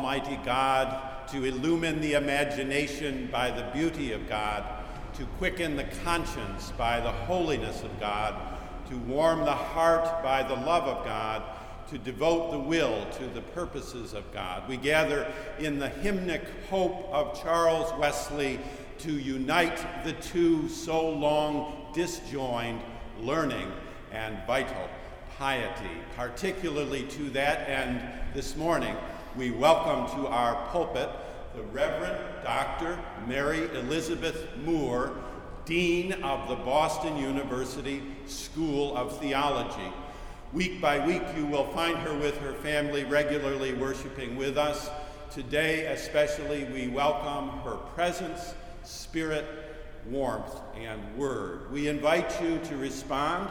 Almighty God, to illumine the imagination by the beauty of God, to quicken the conscience by the holiness of God, to warm the heart by the love of God, to devote the will to the purposes of God. We gather in the hymnic hope of Charles Wesley to unite the two so long disjoined learning and vital piety. Particularly to that end, this morning, we welcome to our pulpit the Reverend Dr. Mary Elizabeth Moore, Dean of the Boston University School of Theology. Week by week, you will find her with her family regularly worshiping with us. Today, especially, we welcome her presence spirit, warmth, and word. We invite you to respond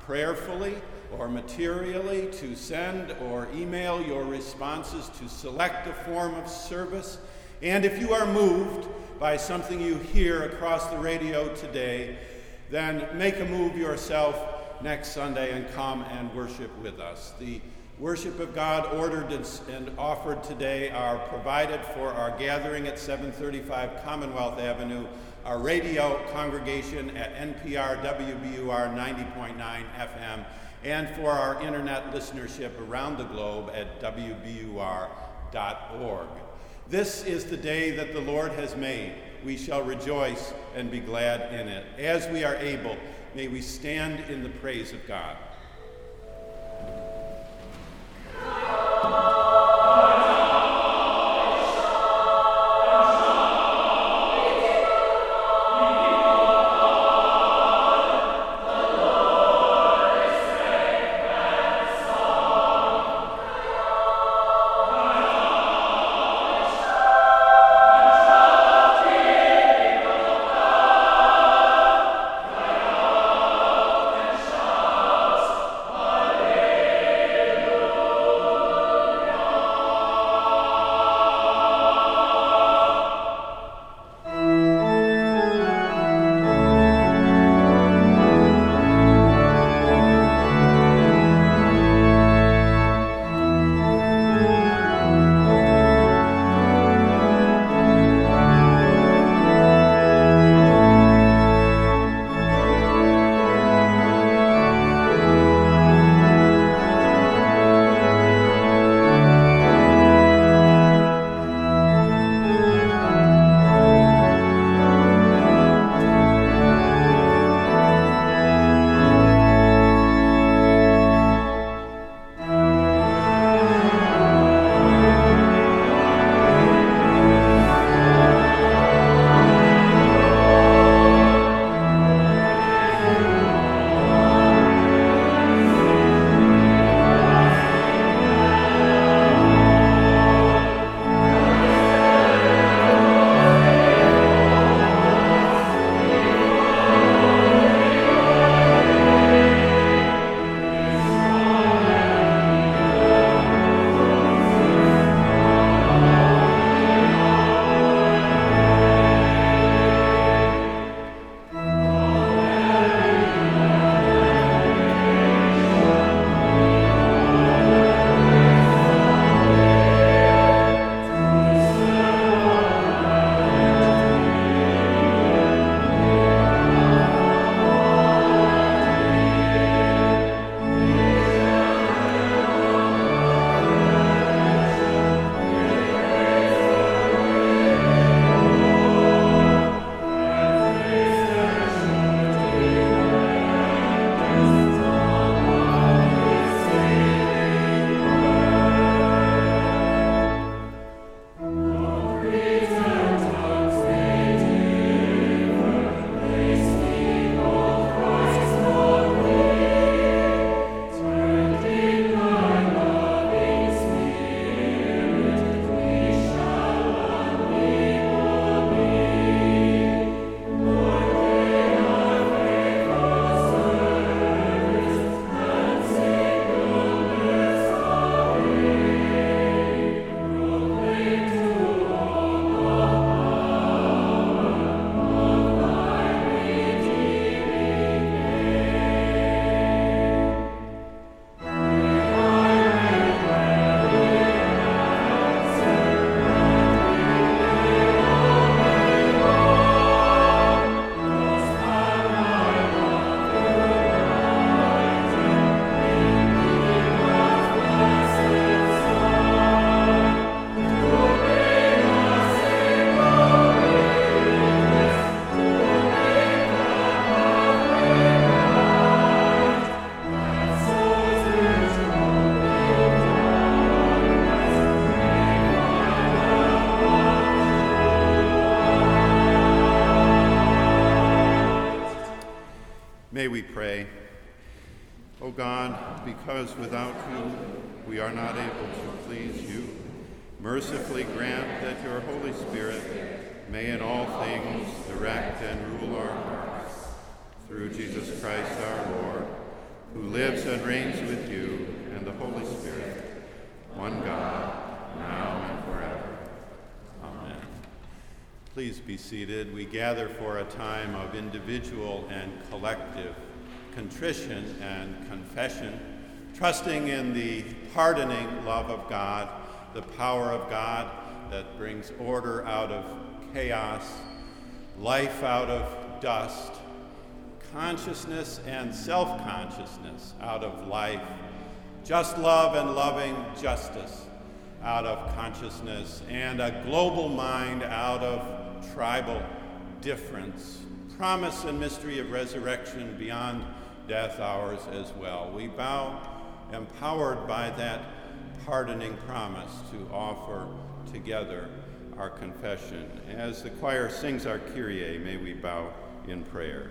prayerfully or materially, to send or email your responses to select a form of service. And if you are moved by something you hear across the radio today, then make a move yourself next Sunday and come and worship with us. The worship of God ordered and offered today are provided for our gathering at 735 Commonwealth Avenue, our radio congregation at NPR WBUR 90.9 FM, and for our internet listenership around the globe at WBUR.org. This is the day that the Lord has made. We shall rejoice and be glad in it. As we are able, may we stand in the praise of God. We pray. O God, because without you we are not able to please you, mercifully grant that your Holy Spirit may in all things direct and rule our hearts. Through Jesus Christ our Lord, who lives and reigns with you and the Holy Spirit, one God, now and forever. Amen. Please be seated. We gather for a time of individual and collective contrition and confession, trusting in the pardoning love of God, the power of God that brings order out of chaos, life out of dust, consciousness and self consciousness out of life, just love and loving justice out of consciousness, and a global mind out of tribal difference. Promise and mystery of resurrection beyond death ours as well. We bow, empowered by that pardoning promise, to offer together our confession. As the choir sings our Kyrie, may we bow in prayer.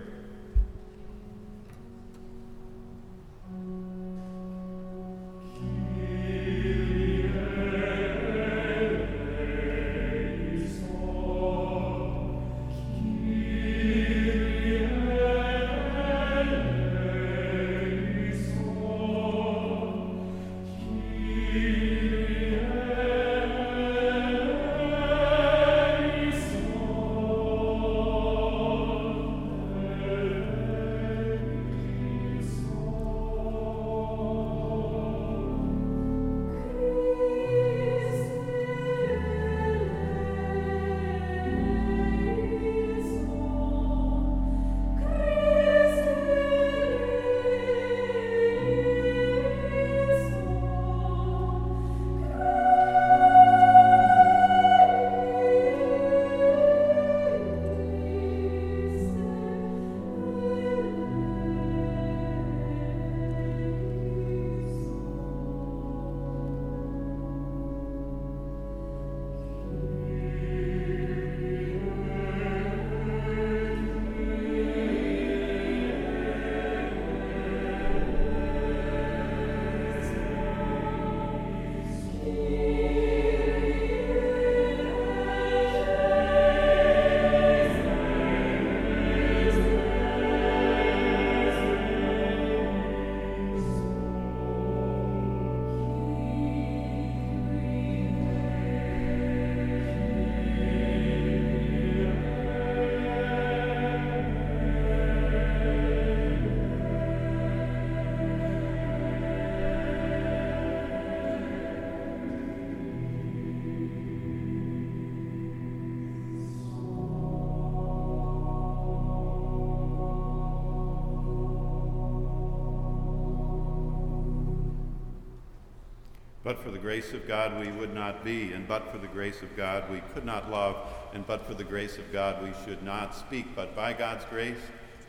But for the grace of God, we would not be, and but for the grace of God, we could not love, and but for the grace of God, we should not speak. But by God's grace,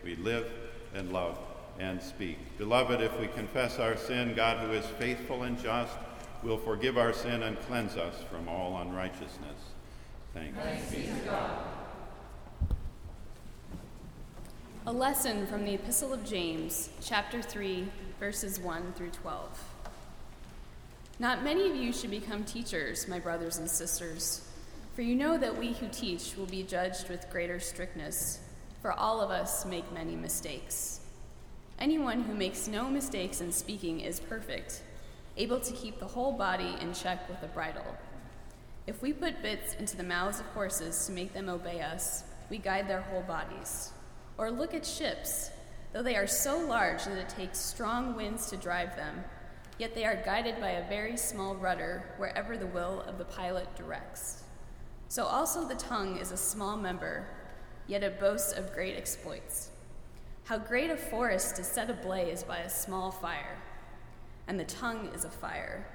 we live and love and speak. Beloved, if we confess our sin, God, who is faithful and just, will forgive our sin and cleanse us from all unrighteousness. Thanks, Thanks be to God. A lesson from the Epistle of James, chapter 3, verses 1 through 12. Not many of you should become teachers, my brothers and sisters, for you know that we who teach will be judged with greater strictness, for all of us make many mistakes. Anyone who makes no mistakes in speaking is perfect, able to keep the whole body in check with a bridle. If we put bits into the mouths of horses to make them obey us, we guide their whole bodies. Or look at ships. Though they are so large that it takes strong winds to drive them, yet they are guided by a very small rudder wherever the will of the pilot directs. So also the tongue is a small member, yet it boasts of great exploits. How great a forest is set ablaze by a small fire, and the tongue is a fire.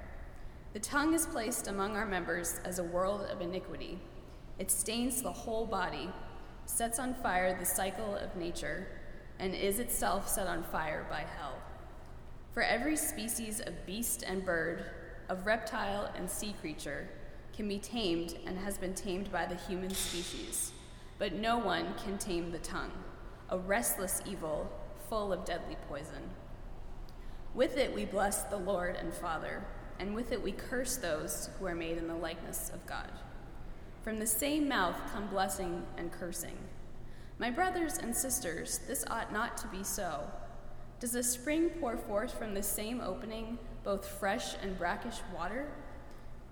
The tongue is placed among our members as a world of iniquity. It stains the whole body, sets on fire the cycle of nature, and is itself set on fire by hell. For every species of beast and bird, of reptile and sea creature, can be tamed and has been tamed by the human species, but no one can tame the tongue, a restless evil full of deadly poison. With it we bless the Lord and Father, and with it we curse those who are made in the likeness of God. From the same mouth come blessing and cursing. My brothers and sisters, this ought not to be so. Does the spring pour forth from the same opening both fresh and brackish water?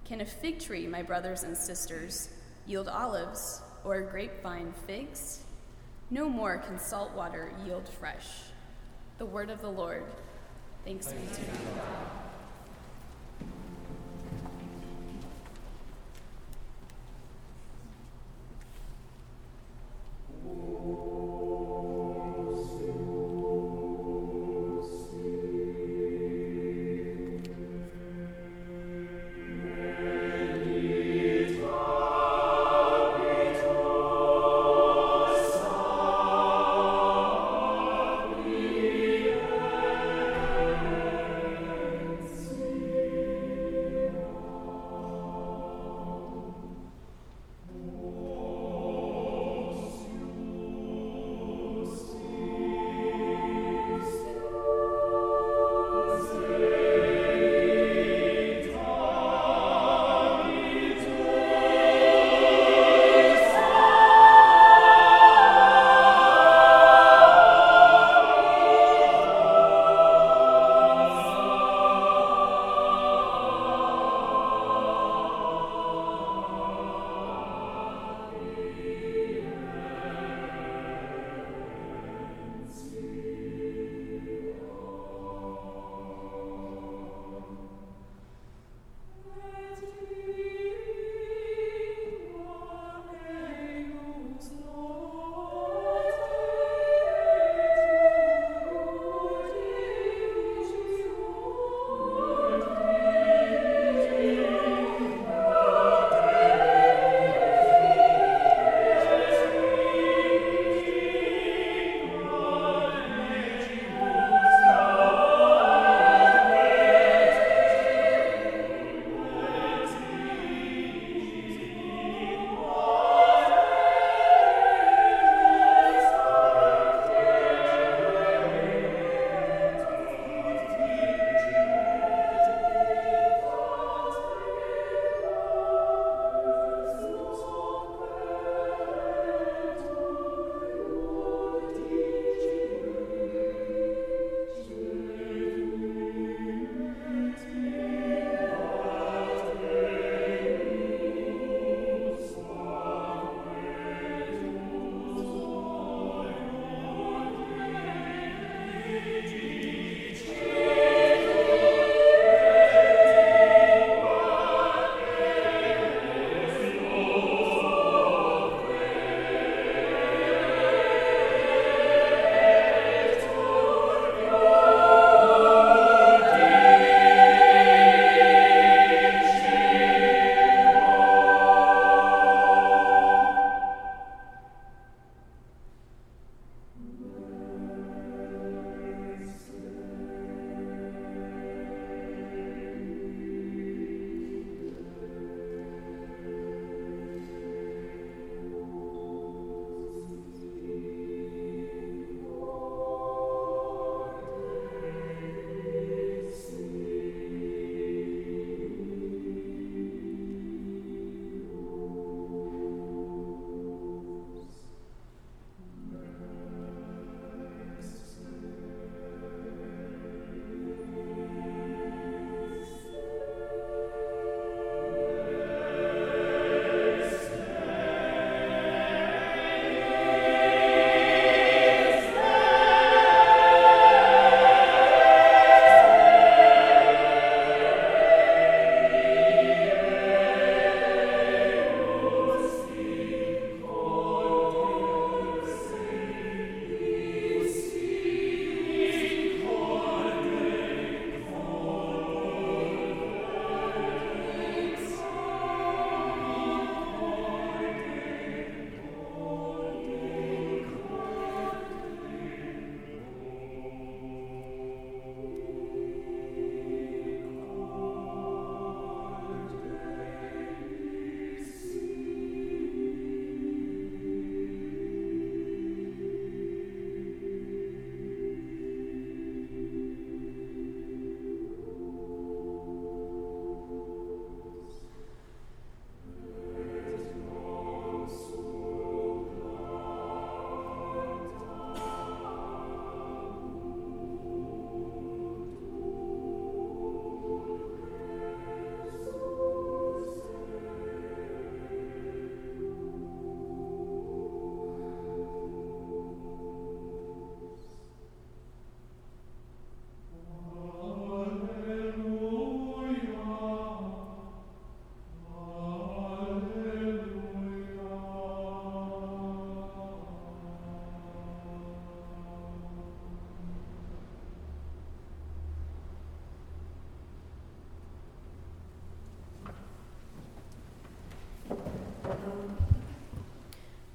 Can a fig tree, my brothers and sisters, yield olives or a grapevine figs? No more can salt water yield fresh. The word of the Lord. Thanks, be to God.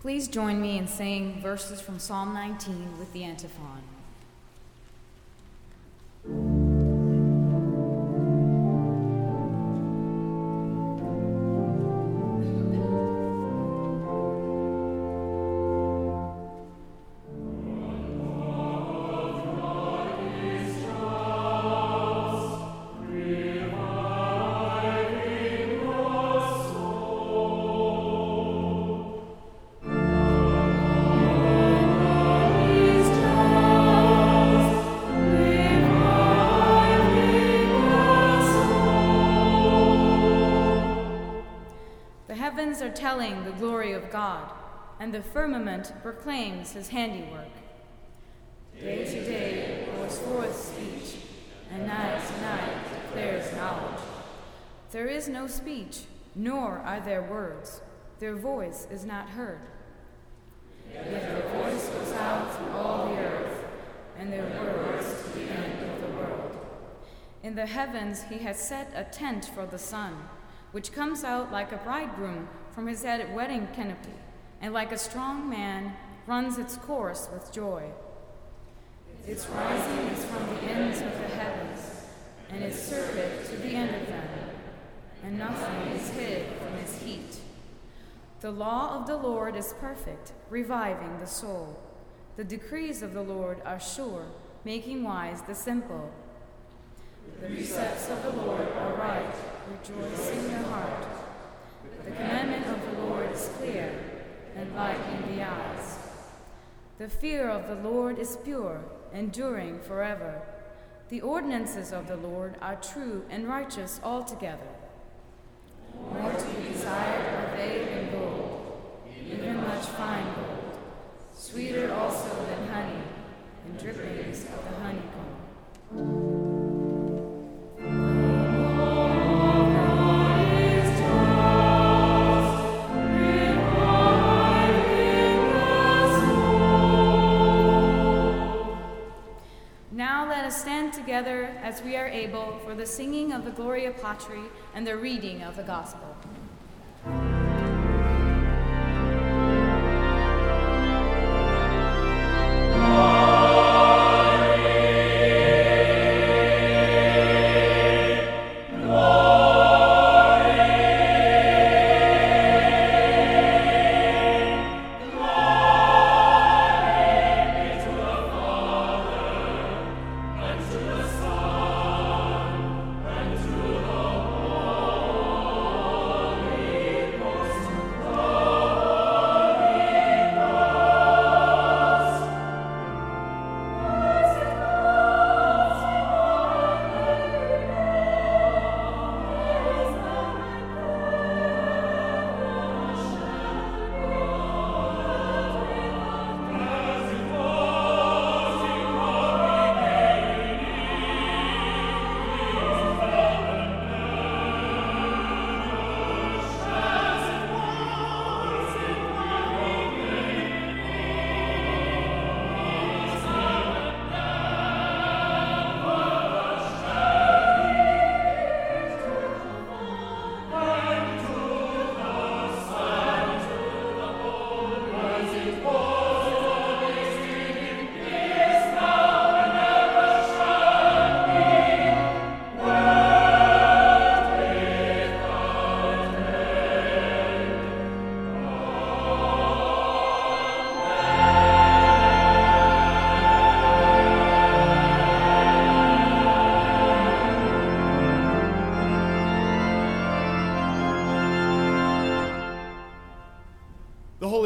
Please join me in saying verses from Psalm 19 with the antiphon. Telling the glory of God, and the firmament proclaims his handiwork. Day to day pours forth speech, and night to night declares knowledge. There is no speech, nor are there words. Their voice is not heard. Yet their voice goes out through all the earth, and their words to the end of the world. In the heavens he has set a tent for the sun, which comes out like a bridegroom from his wedding canopy, and like a strong man runs its course with joy. Its rising is from the ends of the heavens, and its circuit to the end of them, and nothing is hid from its heat. The law of the Lord is perfect, reviving the soul. The decrees of the Lord are sure, making wise the simple. The precepts of the Lord are right, rejoicing the heart. The commandment of the Lord is clear and light in the eyes. The fear of the Lord is pure, enduring forever. The ordinances of the Lord are true and righteous altogether. More to be desired are they than gold, even much fine gold, sweeter also than honey, and drippings of the honeycomb. Together as we are able for the singing of the Gloria Patri and the reading of the Gospel.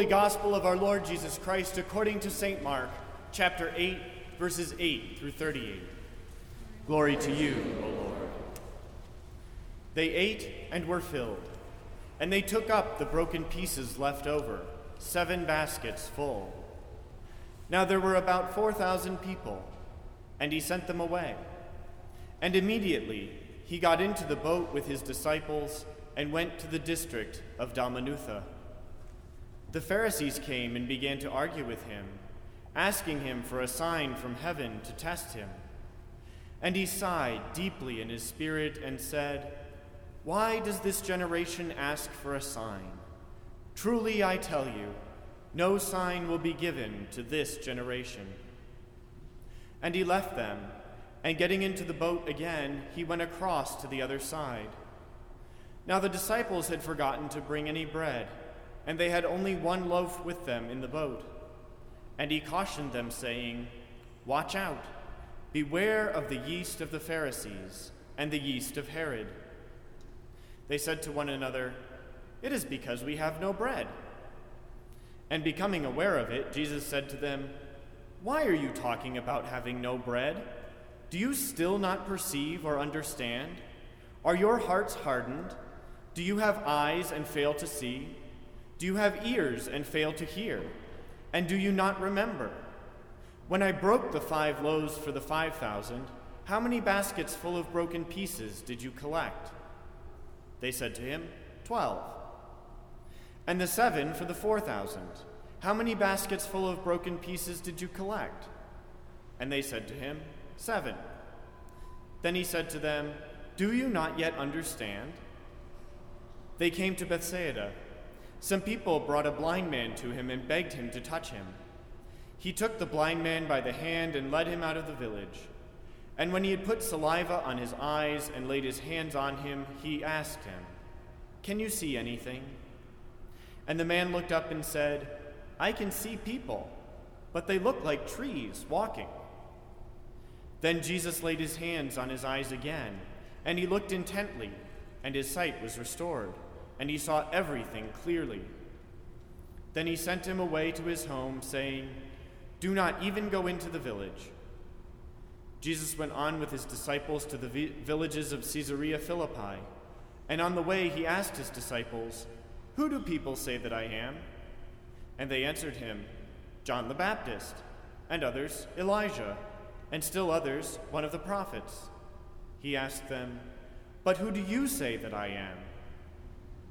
Gospel of our Lord Jesus Christ according to St. Mark, chapter 8, verses 8 through 38. Glory to you, O Lord. They ate and were filled, and they took up the broken pieces left over, seven baskets full. Now there were about 4,000 people, and he sent them away. And immediately he got into the boat with his disciples and went to the district of Dalmanutha. The Pharisees came and began to argue with him, asking him for a sign from heaven to test him. And he sighed deeply in his spirit and said, Why does this generation ask for a sign? Truly I tell you, no sign will be given to this generation. And he left them, and getting into the boat again, he went across to the other side. Now the disciples had forgotten to bring any bread, and they had only one loaf with them in the boat. And he cautioned them, saying, Watch out, beware of the yeast of the Pharisees and the yeast of Herod. They said to one another, It is because we have no bread. And becoming aware of it, Jesus said to them, Why are you talking about having no bread? Do you still not perceive or understand? Are your hearts hardened? Do you have eyes and fail to see? Do you have ears and fail to hear? And do you not remember? When I broke the five loaves for the five thousand, how many baskets full of broken pieces did you collect? They said to him, Twelve. And the seven for the four thousand. How many baskets full of broken pieces did you collect? And they said to him, Seven. Then he said to them, Do you not yet understand? They came to Bethsaida. Some people brought a blind man to him and begged him to touch him. He took the blind man by the hand and led him out of the village. And when he had put saliva on his eyes and laid his hands on him, he asked him, Can you see anything? And the man looked up and said, I can see people, but they look like trees walking. Then Jesus laid his hands on his eyes again, and he looked intently, and his sight was restored, and he saw everything clearly. Then he sent him away to his home, saying, Do not even go into the village. Jesus went on with his disciples to the vi- villages of Caesarea Philippi, and on the way he asked his disciples, who do people say that I am? And they answered him, John the Baptist, and others, Elijah, and still others, one of the prophets. He asked them, But who do you say that I am?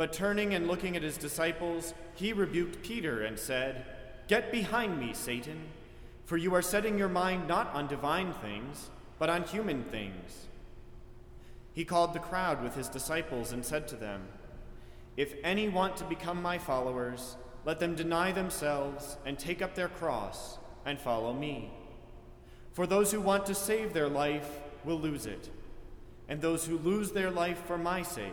But turning and looking at his disciples, he rebuked Peter and said, Get behind me, Satan, for you are setting your mind not on divine things, but on human things. He called the crowd with his disciples and said to them, if any want to become my followers, let them deny themselves and take up their cross and follow me. For those who want to save their life will lose it, and those who lose their life for my sake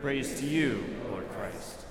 Praise to you, Lord Christ.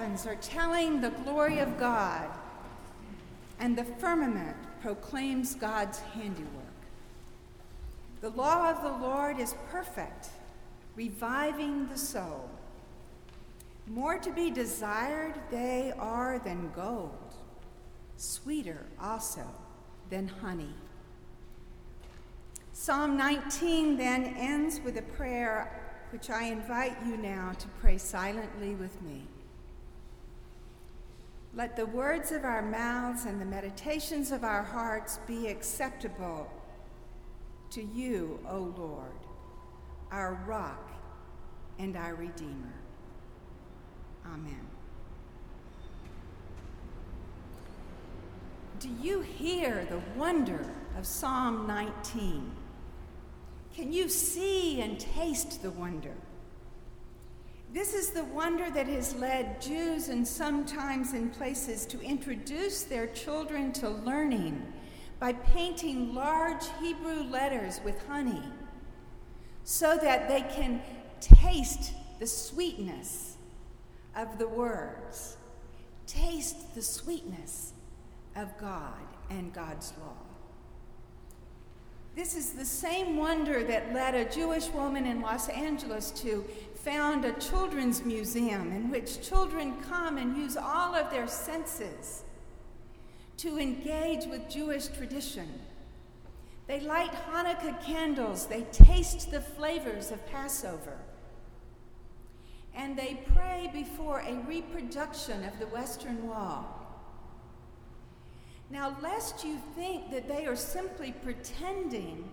Heavens are telling the glory of God, and the firmament proclaims God's handiwork. The law of the Lord is perfect, reviving the soul. More to be desired they are than gold, sweeter also than honey. Psalm 19 then ends with a prayer which I invite you now to pray silently with me. Let the words of our mouths and the meditations of our hearts be acceptable to you, O Lord, our rock and our Redeemer. Amen. Do you hear the wonder of Psalm 19? Can you see and taste the wonder? This is the wonder that has led Jews and sometimes in places to introduce their children to learning by painting large Hebrew letters with honey so that they can taste the sweetness of the words, taste the sweetness of God and God's law. This is the same wonder that led a Jewish woman in Los Angeles to found a children's museum in which children come and use all of their senses to engage with Jewish tradition. They light Hanukkah candles, they taste the flavors of Passover, and they pray before a reproduction of the Western Wall. Now, lest you think that they are simply pretending,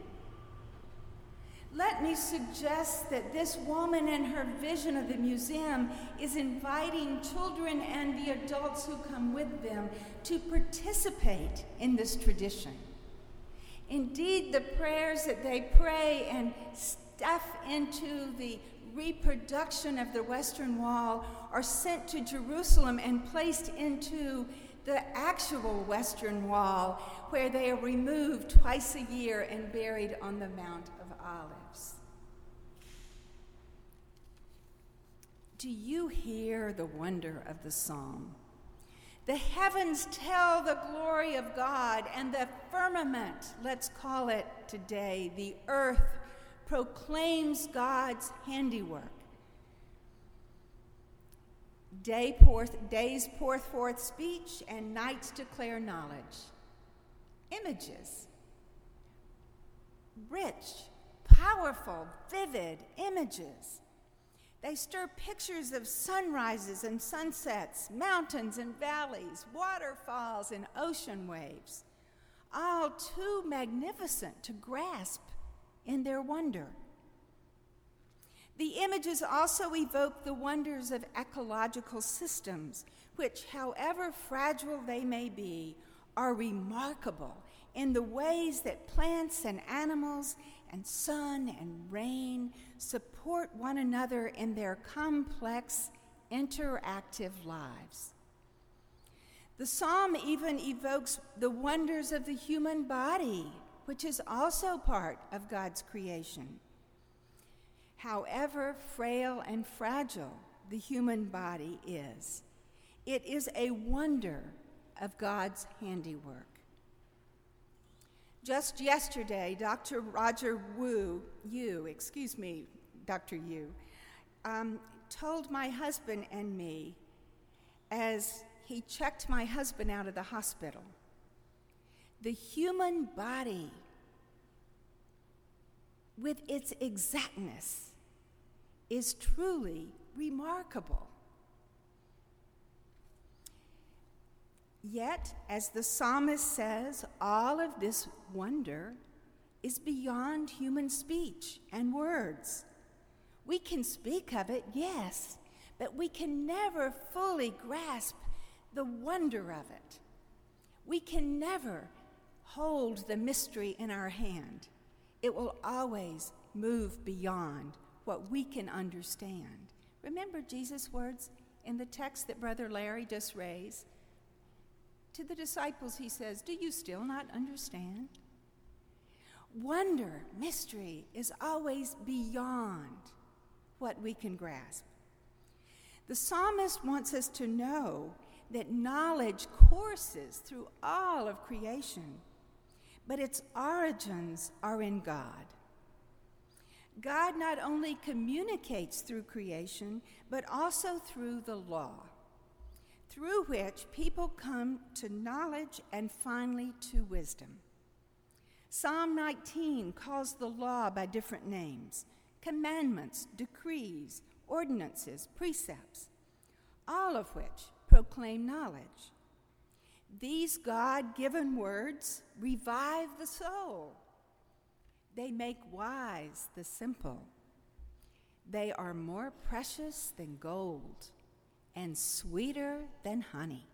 let me suggest that this woman and her vision of the museum is inviting children and the adults who come with them to participate in this tradition. Indeed, the prayers that they pray and stuff into the reproduction of the Western Wall are sent to Jerusalem and placed into the actual Western Wall, where they are removed twice a year and buried on the Mount of Olives. Do you hear the wonder of the psalm? The heavens tell the glory of God, and the firmament, let's call it today, the earth, proclaims God's handiwork. Day days pour forth speech, and nights declare knowledge. Images. Rich, powerful, vivid images. They stir pictures of sunrises and sunsets, mountains and valleys, waterfalls and ocean waves, all too magnificent to grasp in their wonder. The images also evoke the wonders of ecological systems, which, however fragile they may be, are remarkable in the ways that plants and animals and sun and rain support one another in their complex, interactive lives. The psalm even evokes the wonders of the human body, which is also part of God's creation. However frail and fragile the human body is, it is a wonder of God's handiwork. Just yesterday, Dr. Roger Wu, you, excuse me, Dr. Yu, um, told my husband and me as he checked my husband out of the hospital the human body with its exactness is truly remarkable. Yet, as the psalmist says, all of this wonder is beyond human speech and words. We can speak of it, yes, but we can never fully grasp the wonder of it. We can never hold the mystery in our hand. It will always move beyond what we can understand. Remember Jesus' words in the text that Brother Larry just raised? To the disciples, he says, Do you still not understand? Wonder, mystery is always beyond what we can grasp. The psalmist wants us to know that knowledge courses through all of creation, but its origins are in God. God not only communicates through creation, but also through the law, through which people come to knowledge and finally to wisdom. Psalm 19 calls the law by different names commandments, decrees, ordinances, precepts, all of which proclaim knowledge. These God given words revive the soul. They make wise the simple. They are more precious than gold and sweeter than honey.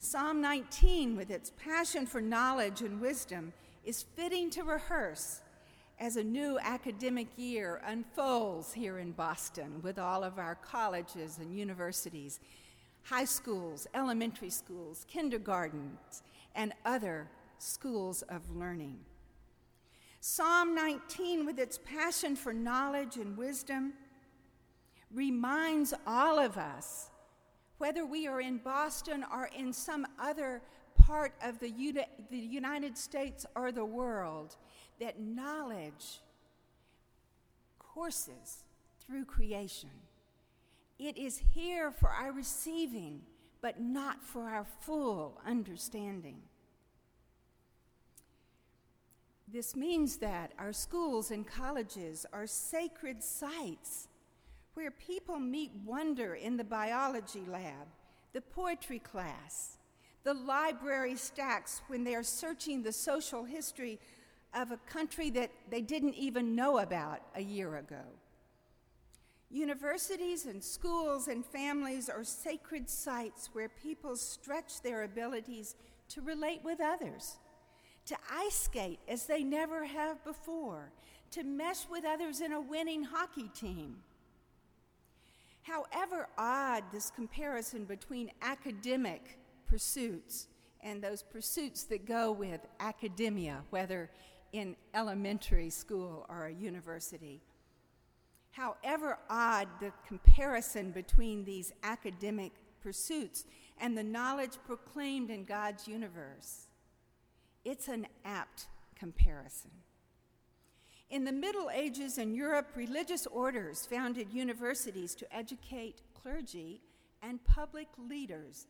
Psalm 19, with its passion for knowledge and wisdom, is fitting to rehearse as a new academic year unfolds here in Boston with all of our colleges and universities, high schools, elementary schools, kindergartens, and other schools of learning. Psalm 19, with its passion for knowledge and wisdom, reminds all of us, whether we are in Boston or in some other part of the, United States or the world, that knowledge courses through creation. It is here for our receiving, but not for our full understanding. This means that our schools and colleges are sacred sites where people meet wonder in the biology lab, the poetry class, the library stacks when they are searching the social history of a country that they didn't even know about a year ago. Universities and schools and families are sacred sites where people stretch their abilities to relate with others, to ice skate as they never have before, to mesh with others in a winning hockey team. However odd this comparison between academic pursuits and those pursuits that go with academia, whether in elementary school or a university. However odd the comparison between these academic pursuits and the knowledge proclaimed in God's universe, it's an apt comparison. In the Middle Ages in Europe, religious orders founded universities to educate clergy and public leaders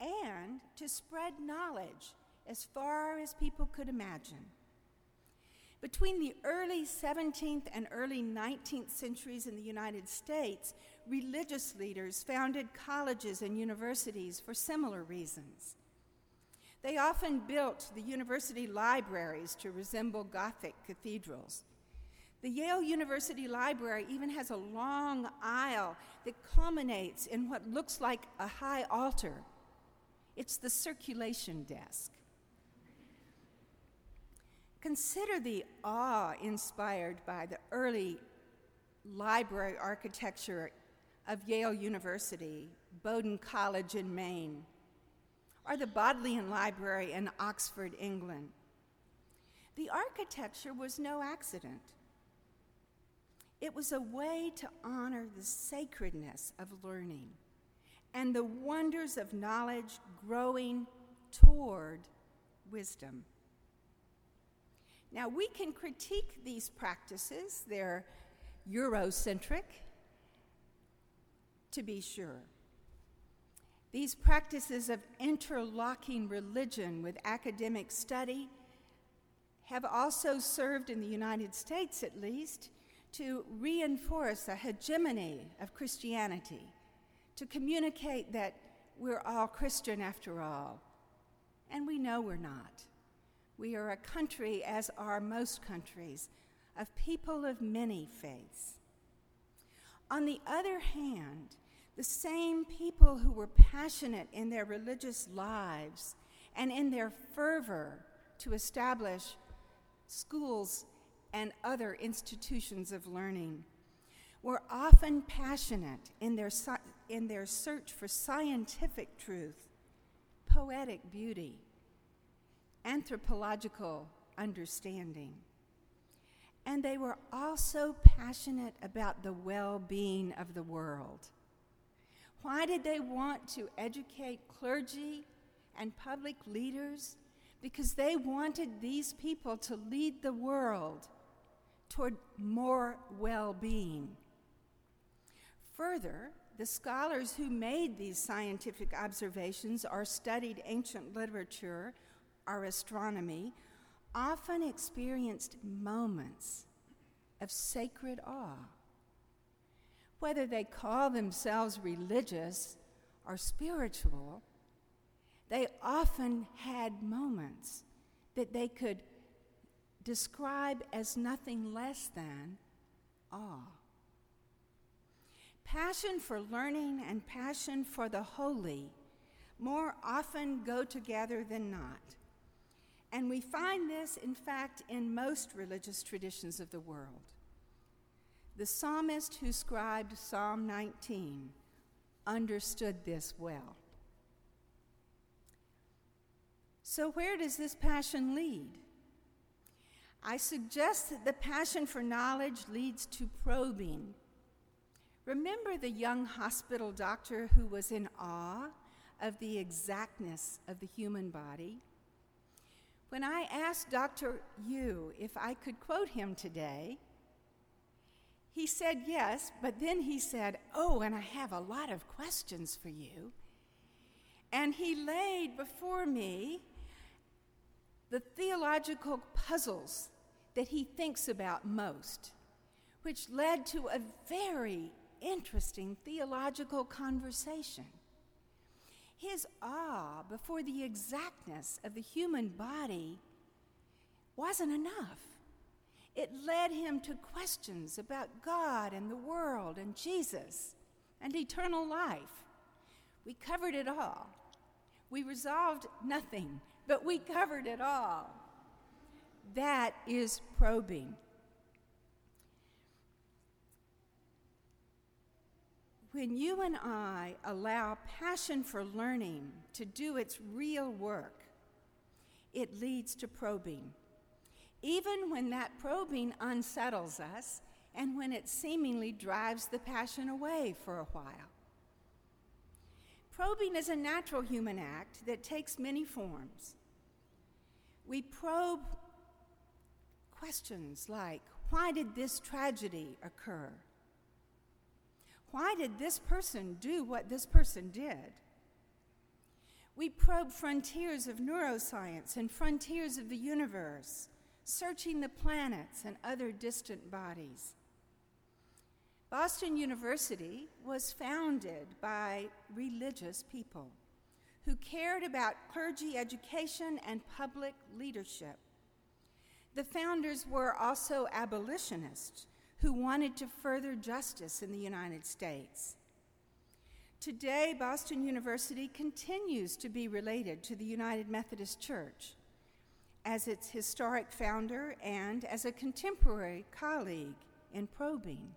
and to spread knowledge as far as people could imagine. Between the early 17th and early 19th centuries in the United States, religious leaders founded colleges and universities for similar reasons. They often built the university libraries to resemble Gothic cathedrals. The Yale University Library even has a long aisle that culminates in what looks like a high altar. It's the circulation desk. Consider the awe inspired by the early library architecture of Yale University, Bowdoin College in Maine, or the Bodleian Library in Oxford, England. The architecture was no accident. It was a way to honor the sacredness of learning and the wonders of knowledge growing toward wisdom. Now, we can critique these practices, they're Eurocentric, to be sure. These practices of interlocking religion with academic study have also served, in the United States at least, to reinforce a hegemony of Christianity, to communicate that we're all Christian after all. And we know we're not. We are a country, as are most countries, of people of many faiths. On the other hand, the same people who were passionate in their religious lives and in their fervor to establish schools and other institutions of learning were often passionate in their, in their search for scientific truth, poetic beauty, anthropological understanding. And they were also passionate about the well being of the world. Why did they want to educate clergy and public leaders? Because they wanted these people to lead the world toward more well being. Further, the scholars who made these scientific observations or studied ancient literature or astronomy often experienced moments of sacred awe. Whether they call themselves religious or spiritual, they often had moments that they could describe as nothing less than awe. Passion for learning and passion for the holy more often go together than not. And we find this, in fact, in most religious traditions of the world. The psalmist who scribed Psalm 19 understood this well. So, where does this passion lead? I suggest that the passion for knowledge leads to probing. Remember the young hospital doctor who was in awe of the exactness of the human body? When I asked Dr. Yu if I could quote him today, he said yes, but then he said, Oh, and I have a lot of questions for you. And he laid before me the theological puzzles that he thinks about most, which led to a very interesting theological conversation. His awe before the exactness of the human body wasn't enough. It led him to questions about God and the world and Jesus and eternal life. We covered it all. We resolved nothing, but we covered it all. That is probing. When you and I allow passion for learning to do its real work, it leads to probing. Even when that probing unsettles us and when it seemingly drives the passion away for a while. Probing is a natural human act that takes many forms. We probe questions like why did this tragedy occur? Why did this person do what this person did? We probe frontiers of neuroscience and frontiers of the universe, searching the planets and other distant bodies. Boston University was founded by religious people who cared about clergy education and public leadership. The founders were also abolitionists who wanted to further justice in the United States. Today, Boston University continues to be related to the United Methodist Church as its historic founder and as a contemporary colleague in probing.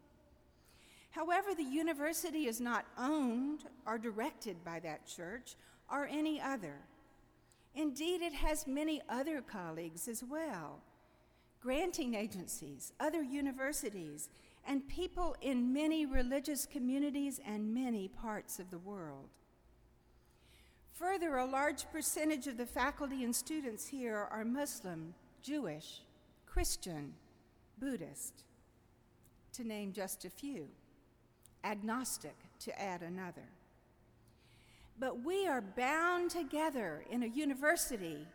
However, the university is not owned or directed by that church or any other. Indeed, it has many other colleagues as well granting agencies, other universities, and people in many religious communities and many parts of the world. Further, a large percentage of the faculty and students here are Muslim, Jewish, Christian, Buddhist, to name just a few, agnostic, to add another. But we are bound together in a university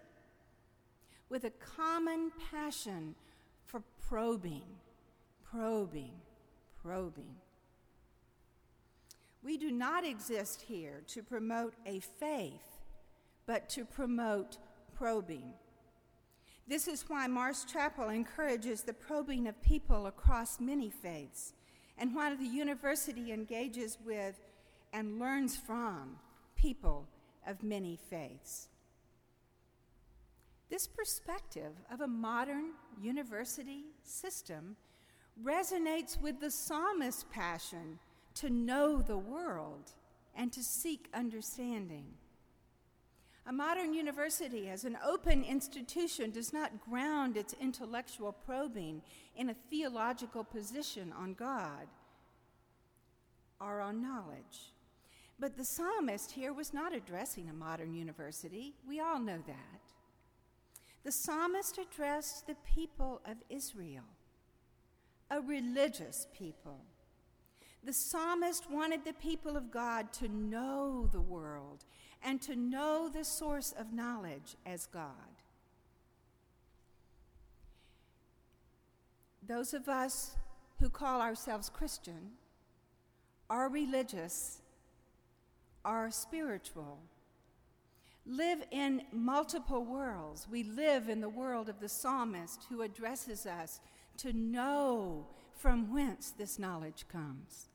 with a common passion for probing, probing, probing. We do not exist here to promote a faith, but to promote probing. This is why Marsh Chapel encourages the probing of people across many faiths, and why the university engages with and learns from people of many faiths. This perspective of a modern university system resonates with the psalmist's passion to know the world and to seek understanding. A modern university, as an open institution, does not ground its intellectual probing in a theological position on God or on knowledge. But the psalmist here was not addressing a modern university. We all know that. The psalmist addressed the people of Israel, a religious people. The psalmist wanted the people of God to know the world and to know the source of knowledge as God. Those of us who call ourselves Christian are religious, are spiritual, live in multiple worlds. We live in the world of the psalmist who addresses us to know from whence this knowledge comes.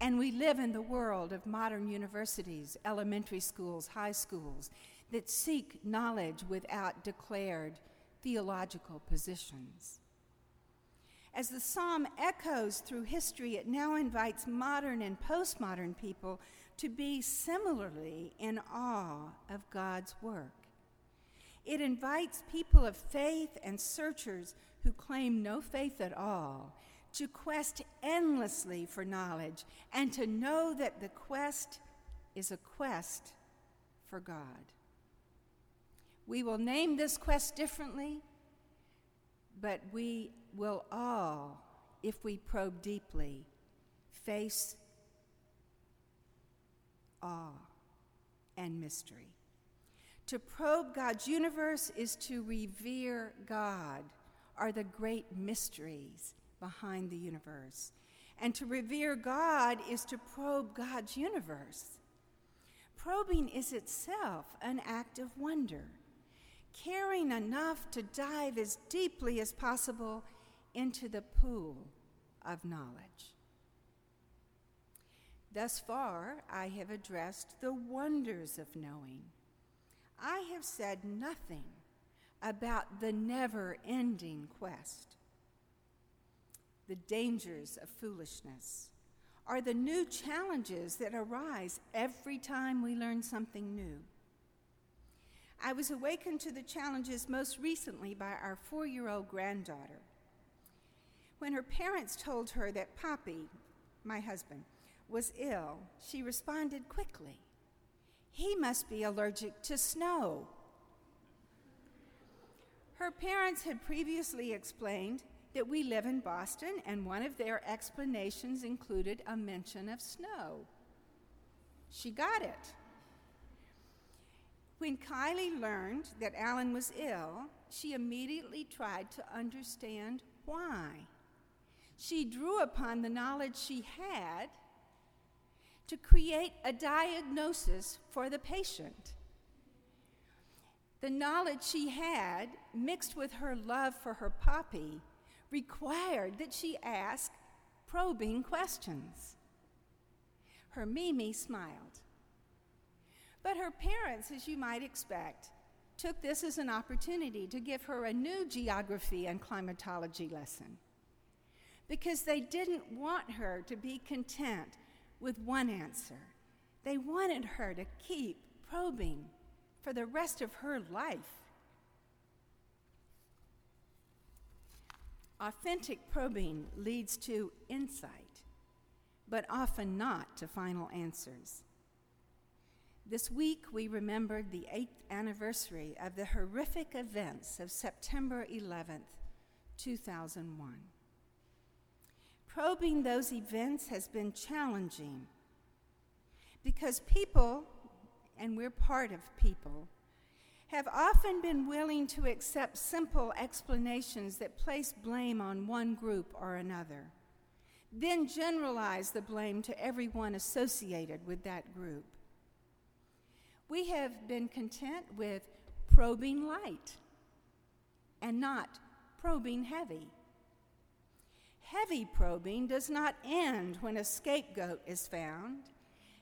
And we live in the world of modern universities, elementary schools, high schools that seek knowledge without declared theological positions. As the psalm echoes through history, it now invites modern and postmodern people to be similarly in awe of God's work. It invites people of faith and searchers who claim no faith at all to quest endlessly for knowledge and to know that the quest is a quest for God. We will name this quest differently, but we will all, if we probe deeply, face awe and mystery. To probe God's universe is to revere God, are the great mysteries behind the universe. And to revere God is to probe God's universe. Probing is itself an act of wonder, caring enough to dive as deeply as possible into the pool of knowledge. Thus far, I have addressed the wonders of knowing. I have said nothing about the never ending quest the dangers of foolishness, are the new challenges that arise every time we learn something new. I was awakened to the challenges most recently by our four year old granddaughter. When her parents told her that Poppy, my husband, was ill, she responded quickly He must be allergic to snow. Her parents had previously explained that we live in Boston, and one of their explanations included a mention of snow. She got it. When Kylie learned that Alan was ill, she immediately tried to understand why. She drew upon the knowledge she had to create a diagnosis for the patient. The knowledge she had, mixed with her love for her Poppy, required that she ask probing questions. Her Mimi smiled. But her parents, as you might expect, took this as an opportunity to give her a new geography and climatology lesson because they didn't want her to be content with one answer. They wanted her to keep probing for the rest of her life. Authentic probing leads to insight, but often not to final answers. This week, we remembered the eighth anniversary of the horrific events of September 11th, 2001. Probing those events has been challenging because people, and we're part of people, have often been willing to accept simple explanations that place blame on one group or another, then generalize the blame to everyone associated with that group. We have been content with probing light and not probing heavy. Heavy probing does not end when a scapegoat is found.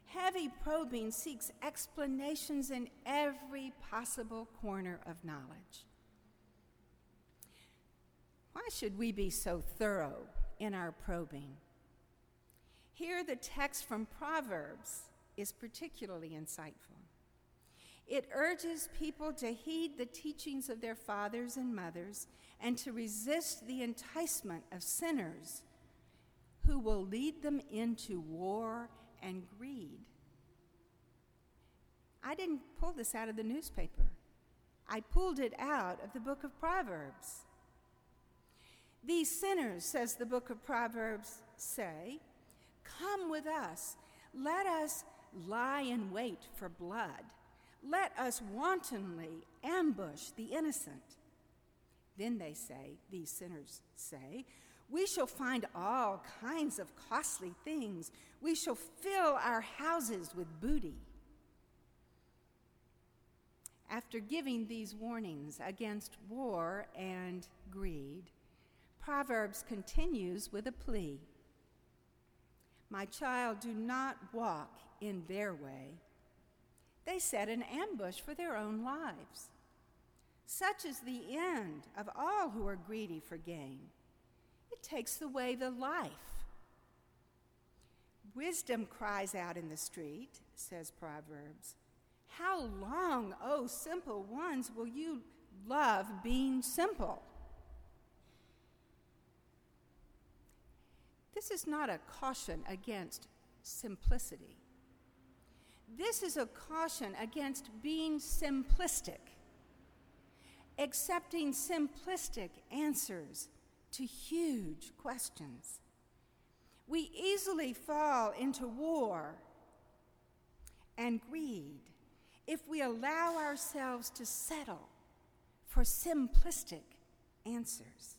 Heavy probing seeks explanations in every possible corner of knowledge. Why should we be so thorough in our probing? Here, the text from Proverbs is particularly insightful. It urges people to heed the teachings of their fathers and mothers and to resist the enticement of sinners who will lead them into war and greed. I didn't pull this out of the newspaper. I pulled it out of the book of Proverbs. These sinners, says the book of Proverbs, say, Come with us. Let us lie in wait for blood. Let us wantonly ambush the innocent. Then they say, these sinners say, we shall find all kinds of costly things. We shall fill our houses with booty. After giving these warnings against war and greed, Proverbs continues with a plea My child, do not walk in their way. They set an ambush for their own lives. Such is the end of all who are greedy for gain. It takes away the life. Wisdom cries out in the street, says Proverbs. How long, O oh, simple ones, will you love being simple? This is not a caution against simplicity. This is a caution against being simplistic, accepting simplistic answers to huge questions. We easily fall into war and greed if we allow ourselves to settle for simplistic answers.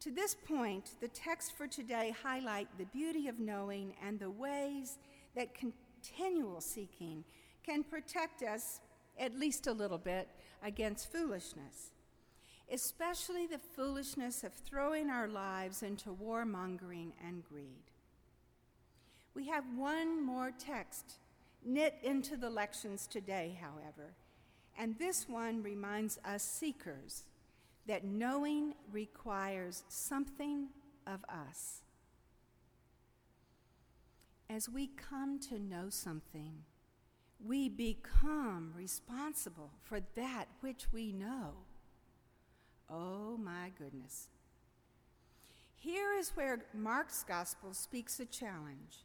To this point, the text for today highlight the beauty of knowing and the ways that continual seeking can protect us at least a little bit against foolishness especially the foolishness of throwing our lives into warmongering and greed. We have one more text knit into the lections today, however, and this one reminds us seekers that knowing requires something of us. As we come to know something, we become responsible for that which we know. Oh my goodness. Here is where Mark's gospel speaks a challenge.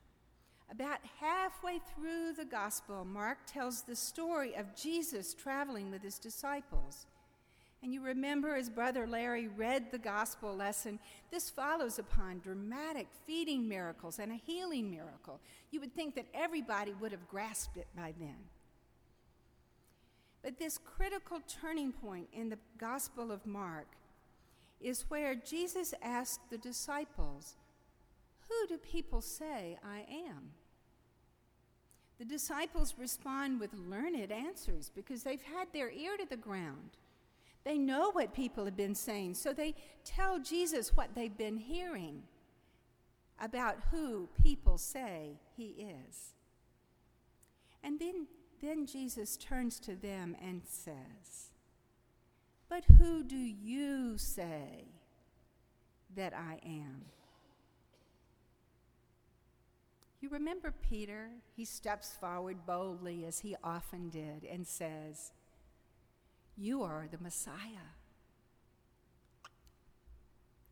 About halfway through the gospel, Mark tells the story of Jesus traveling with his disciples. And you remember as Brother Larry read the gospel lesson, this follows upon dramatic feeding miracles and a healing miracle. You would think that everybody would have grasped it by then. But this critical turning point in the Gospel of Mark is where Jesus asked the disciples, Who do people say I am? The disciples respond with learned answers because they've had their ear to the ground. They know what people have been saying, so they tell Jesus what they've been hearing about who people say he is. And then then Jesus turns to them and says, But who do you say that I am? You remember Peter? He steps forward boldly, as he often did, and says, You are the Messiah.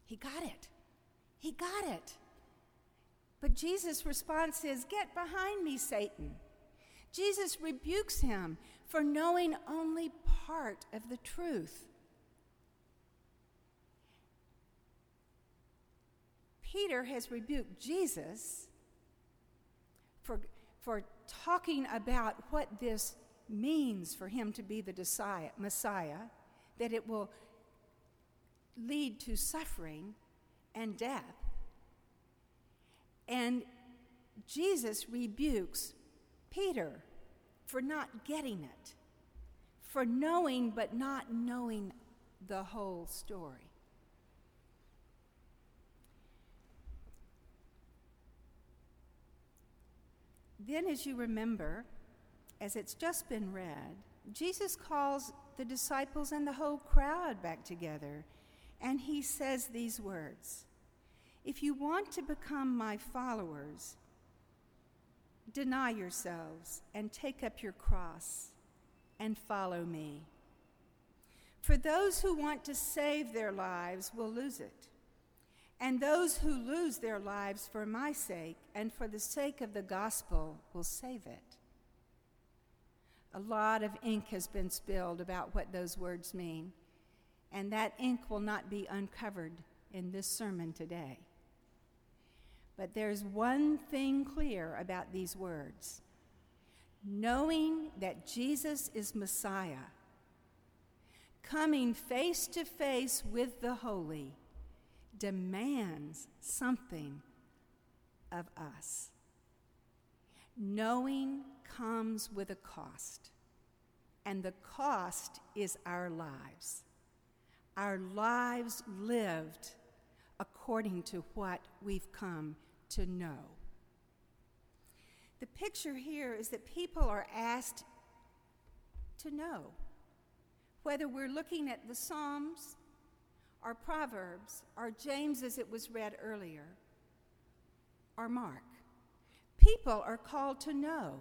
He got it. He got it. But Jesus' response is, Get behind me, Satan. Jesus rebukes him for knowing only part of the truth. Peter has rebuked Jesus for, for talking about what this means for him to be the Messiah, that it will lead to suffering and death. And Jesus rebukes Peter for not getting it, for knowing but not knowing the whole story. Then, as you remember, as it's just been read, Jesus calls the disciples and the whole crowd back together, and he says these words If you want to become my followers, Deny yourselves and take up your cross and follow me. For those who want to save their lives will lose it, and those who lose their lives for my sake and for the sake of the gospel will save it. A lot of ink has been spilled about what those words mean, and that ink will not be uncovered in this sermon today. But there's one thing clear about these words knowing that Jesus is Messiah, coming face to face with the holy, demands something of us. Knowing comes with a cost, and the cost is our lives. Our lives lived according to what we've come to know. The picture here is that people are asked to know whether we're looking at the Psalms or Proverbs or James as it was read earlier or Mark. People are called to know,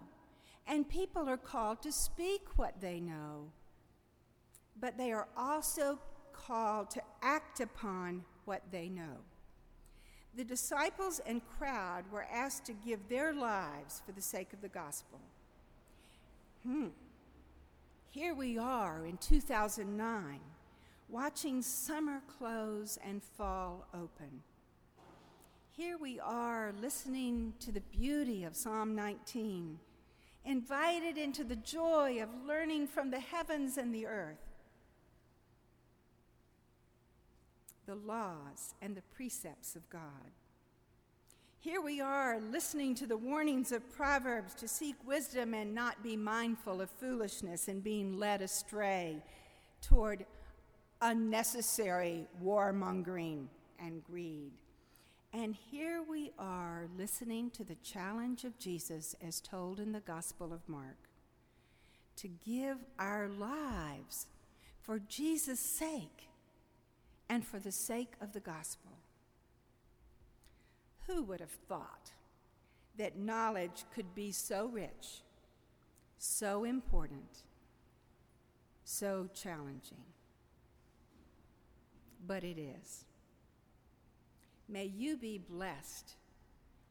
and people are called to speak what they know, but they are also called to act upon what they know. The disciples and crowd were asked to give their lives for the sake of the gospel. Hmm. Here we are in 2009, watching summer close and fall open. Here we are listening to the beauty of Psalm 19, invited into the joy of learning from the heavens and the earth. the laws and the precepts of God. Here we are listening to the warnings of Proverbs to seek wisdom and not be mindful of foolishness and being led astray toward unnecessary warmongering and greed. And here we are listening to the challenge of Jesus as told in the Gospel of Mark to give our lives for Jesus' sake and for the sake of the gospel. Who would have thought that knowledge could be so rich, so important, so challenging? But it is. May you be blessed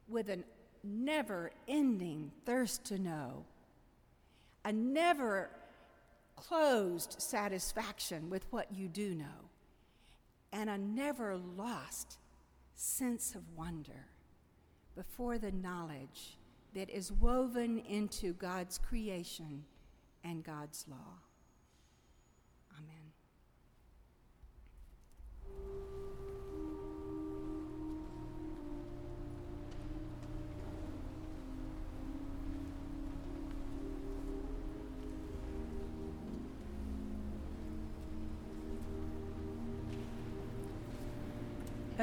with a never ending thirst to know, a never closed satisfaction with what you do know and a never lost sense of wonder before the knowledge that is woven into God's creation and God's law.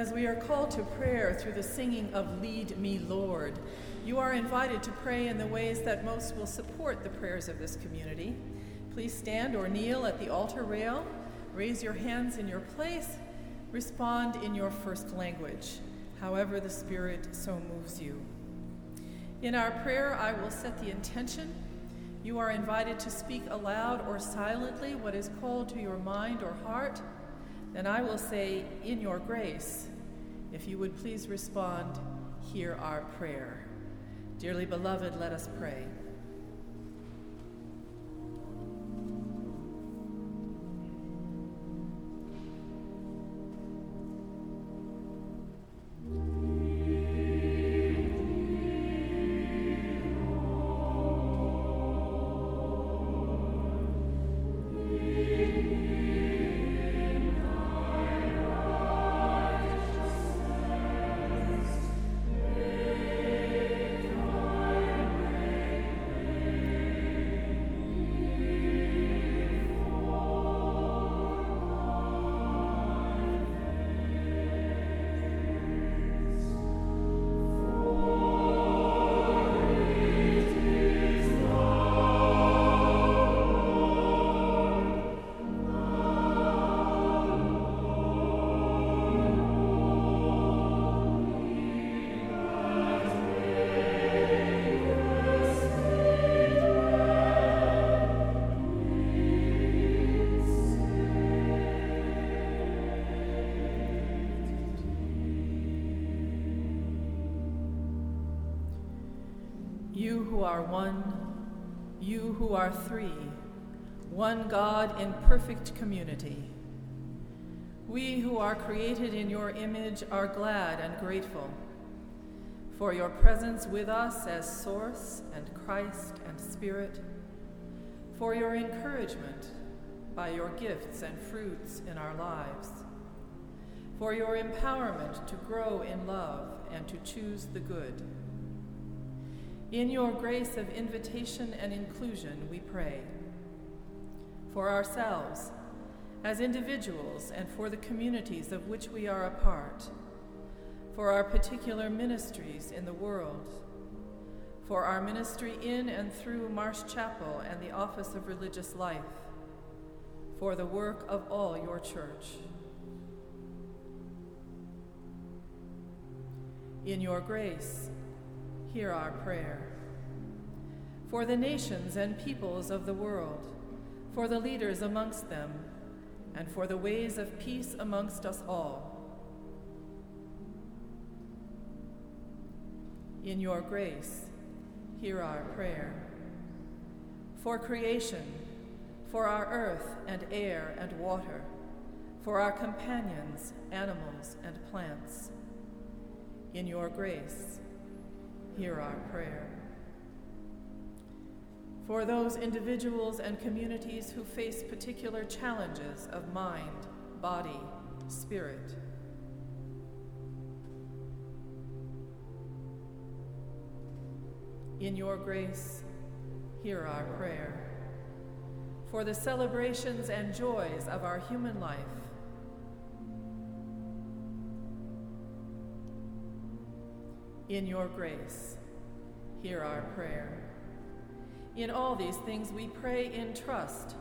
As we are called to prayer through the singing of Lead Me, Lord, you are invited to pray in the ways that most will support the prayers of this community. Please stand or kneel at the altar rail, raise your hands in your place, respond in your first language, however the Spirit so moves you. In our prayer, I will set the intention. You are invited to speak aloud or silently what is called to your mind or heart then I will say, In your grace, if you would please respond, hear our prayer. Dearly beloved, let us pray. Are one, you who are three, one God in perfect community. We who are created in your image are glad and grateful for your presence with us as Source and Christ and Spirit, for your encouragement by your gifts and fruits in our lives, for your empowerment to grow in love and to choose the good. In your grace of invitation and inclusion, we pray. For ourselves, as individuals, and for the communities of which we are a part, for our particular ministries in the world, for our ministry in and through Marsh Chapel and the Office of Religious Life, for the work of all your church. In your grace, hear our prayer. For the nations and peoples of the world, for the leaders amongst them, and for the ways of peace amongst us all. In your grace, hear our prayer. For creation, for our earth and air and water, for our companions, animals and plants. In your grace, hear our prayer. For those individuals and communities who face particular challenges of mind, body, spirit. In your grace, hear our prayer. For the celebrations and joys of our human life, in your grace, hear our prayer. In all these things we pray in trust,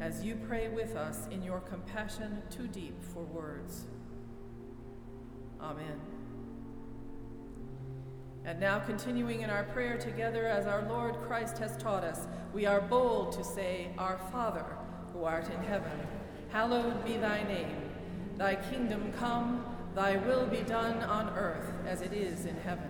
as you pray with us in your compassion too deep for words. Amen. And now, continuing in our prayer together as our Lord Christ has taught us, we are bold to say, Our Father, who art in heaven, hallowed be thy name. Thy kingdom come, thy will be done on earth as it is in heaven.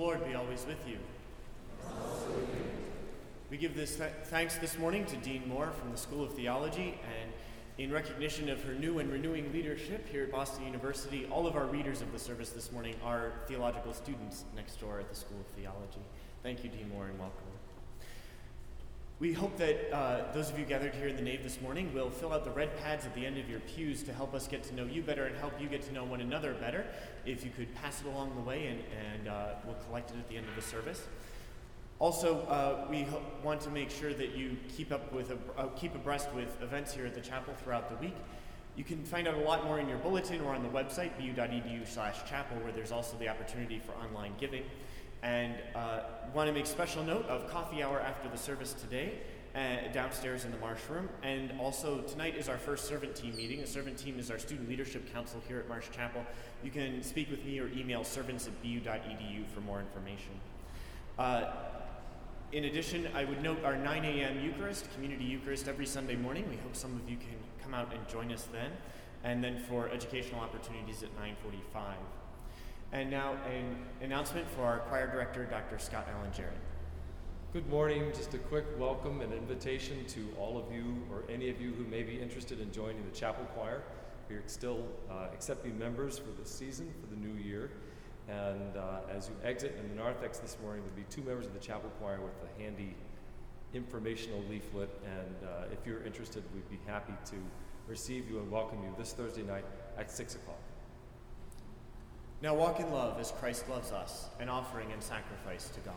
Lord be always with you. We give this th- thanks this morning to Dean Moore from the School of Theology, and in recognition of her new and renewing leadership here at Boston University, all of our readers of the service this morning are theological students next door at the School of Theology. Thank you, Dean Moore, and welcome. We hope that uh, those of you gathered here in the nave this morning will fill out the red pads at the end of your pews to help us get to know you better and help you get to know one another better. If you could pass it along the way, and, and uh, we'll collect it at the end of the service. Also, uh, we ho- want to make sure that you keep up with uh, keep abreast with events here at the chapel throughout the week. You can find out a lot more in your bulletin or on the website, bu.edu slash chapel, where there's also the opportunity for online giving. And uh, want to make special note of coffee hour after the service today, uh, downstairs in the Marsh Room. And also, tonight is our first servant team meeting. The servant team is our student leadership council here at Marsh Chapel. You can speak with me or email servants at bu.edu for more information. Uh, in addition, I would note our 9 a.m. Eucharist, community Eucharist, every Sunday morning. We hope some of you can come out and join us then. And then for educational opportunities at 9:45. And now an announcement for our choir director, Dr. Scott Allen Jarrett. Good morning. Just a quick welcome and invitation to all of you or any of you who may be interested in joining the chapel choir. We're still uh, accepting members for the season, for the new year. And uh, as you exit in the narthex this morning, there'll be two members of the chapel choir with a handy informational leaflet. And uh, if you're interested, we'd be happy to receive you and welcome you this Thursday night at 6 o'clock. Now walk in love as Christ loves us, an offering and sacrifice to God.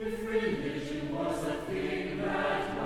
If religion was a thing that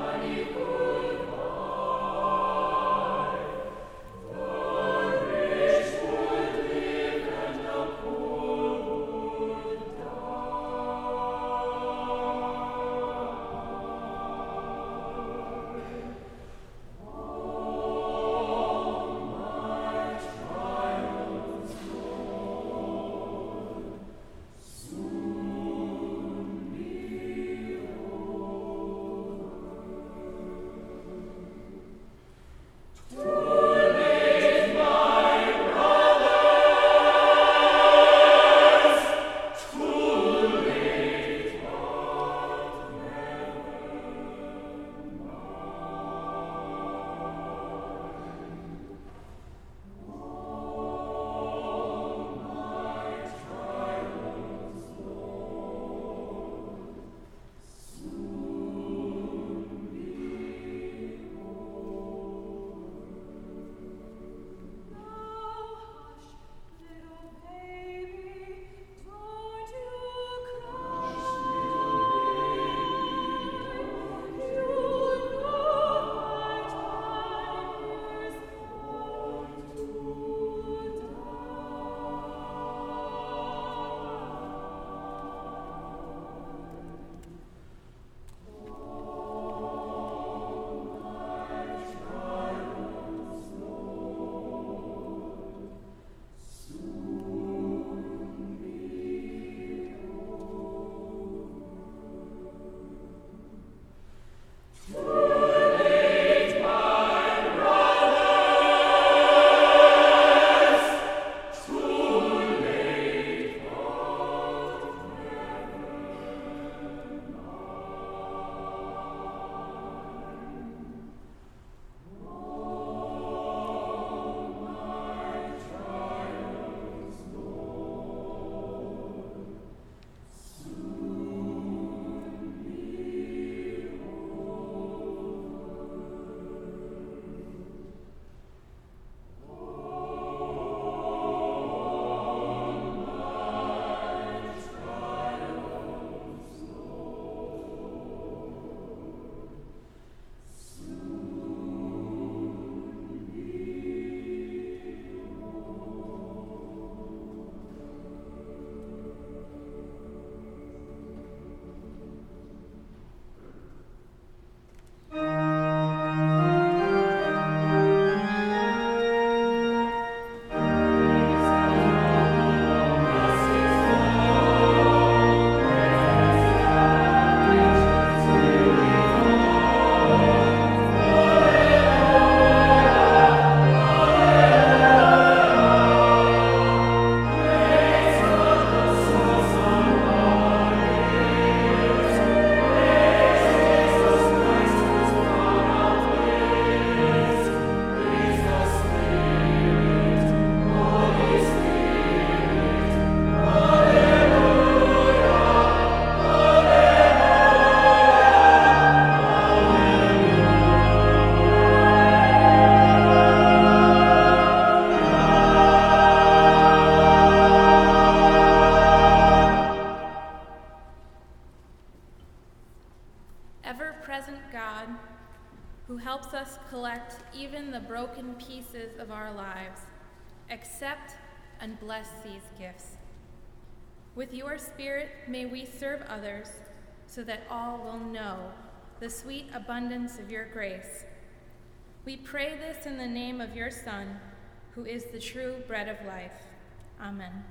and bless these gifts. With your Spirit, may we serve others so that all will know the sweet abundance of your grace. We pray this in the name of your Son, who is the true bread of life. Amen.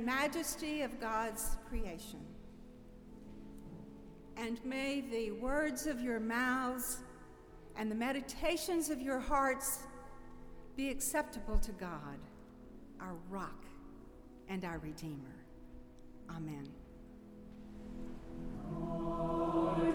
majesty of God's creation. And may the words of your mouths and the meditations of your hearts be acceptable to God, our rock and our Redeemer. Amen. Lord,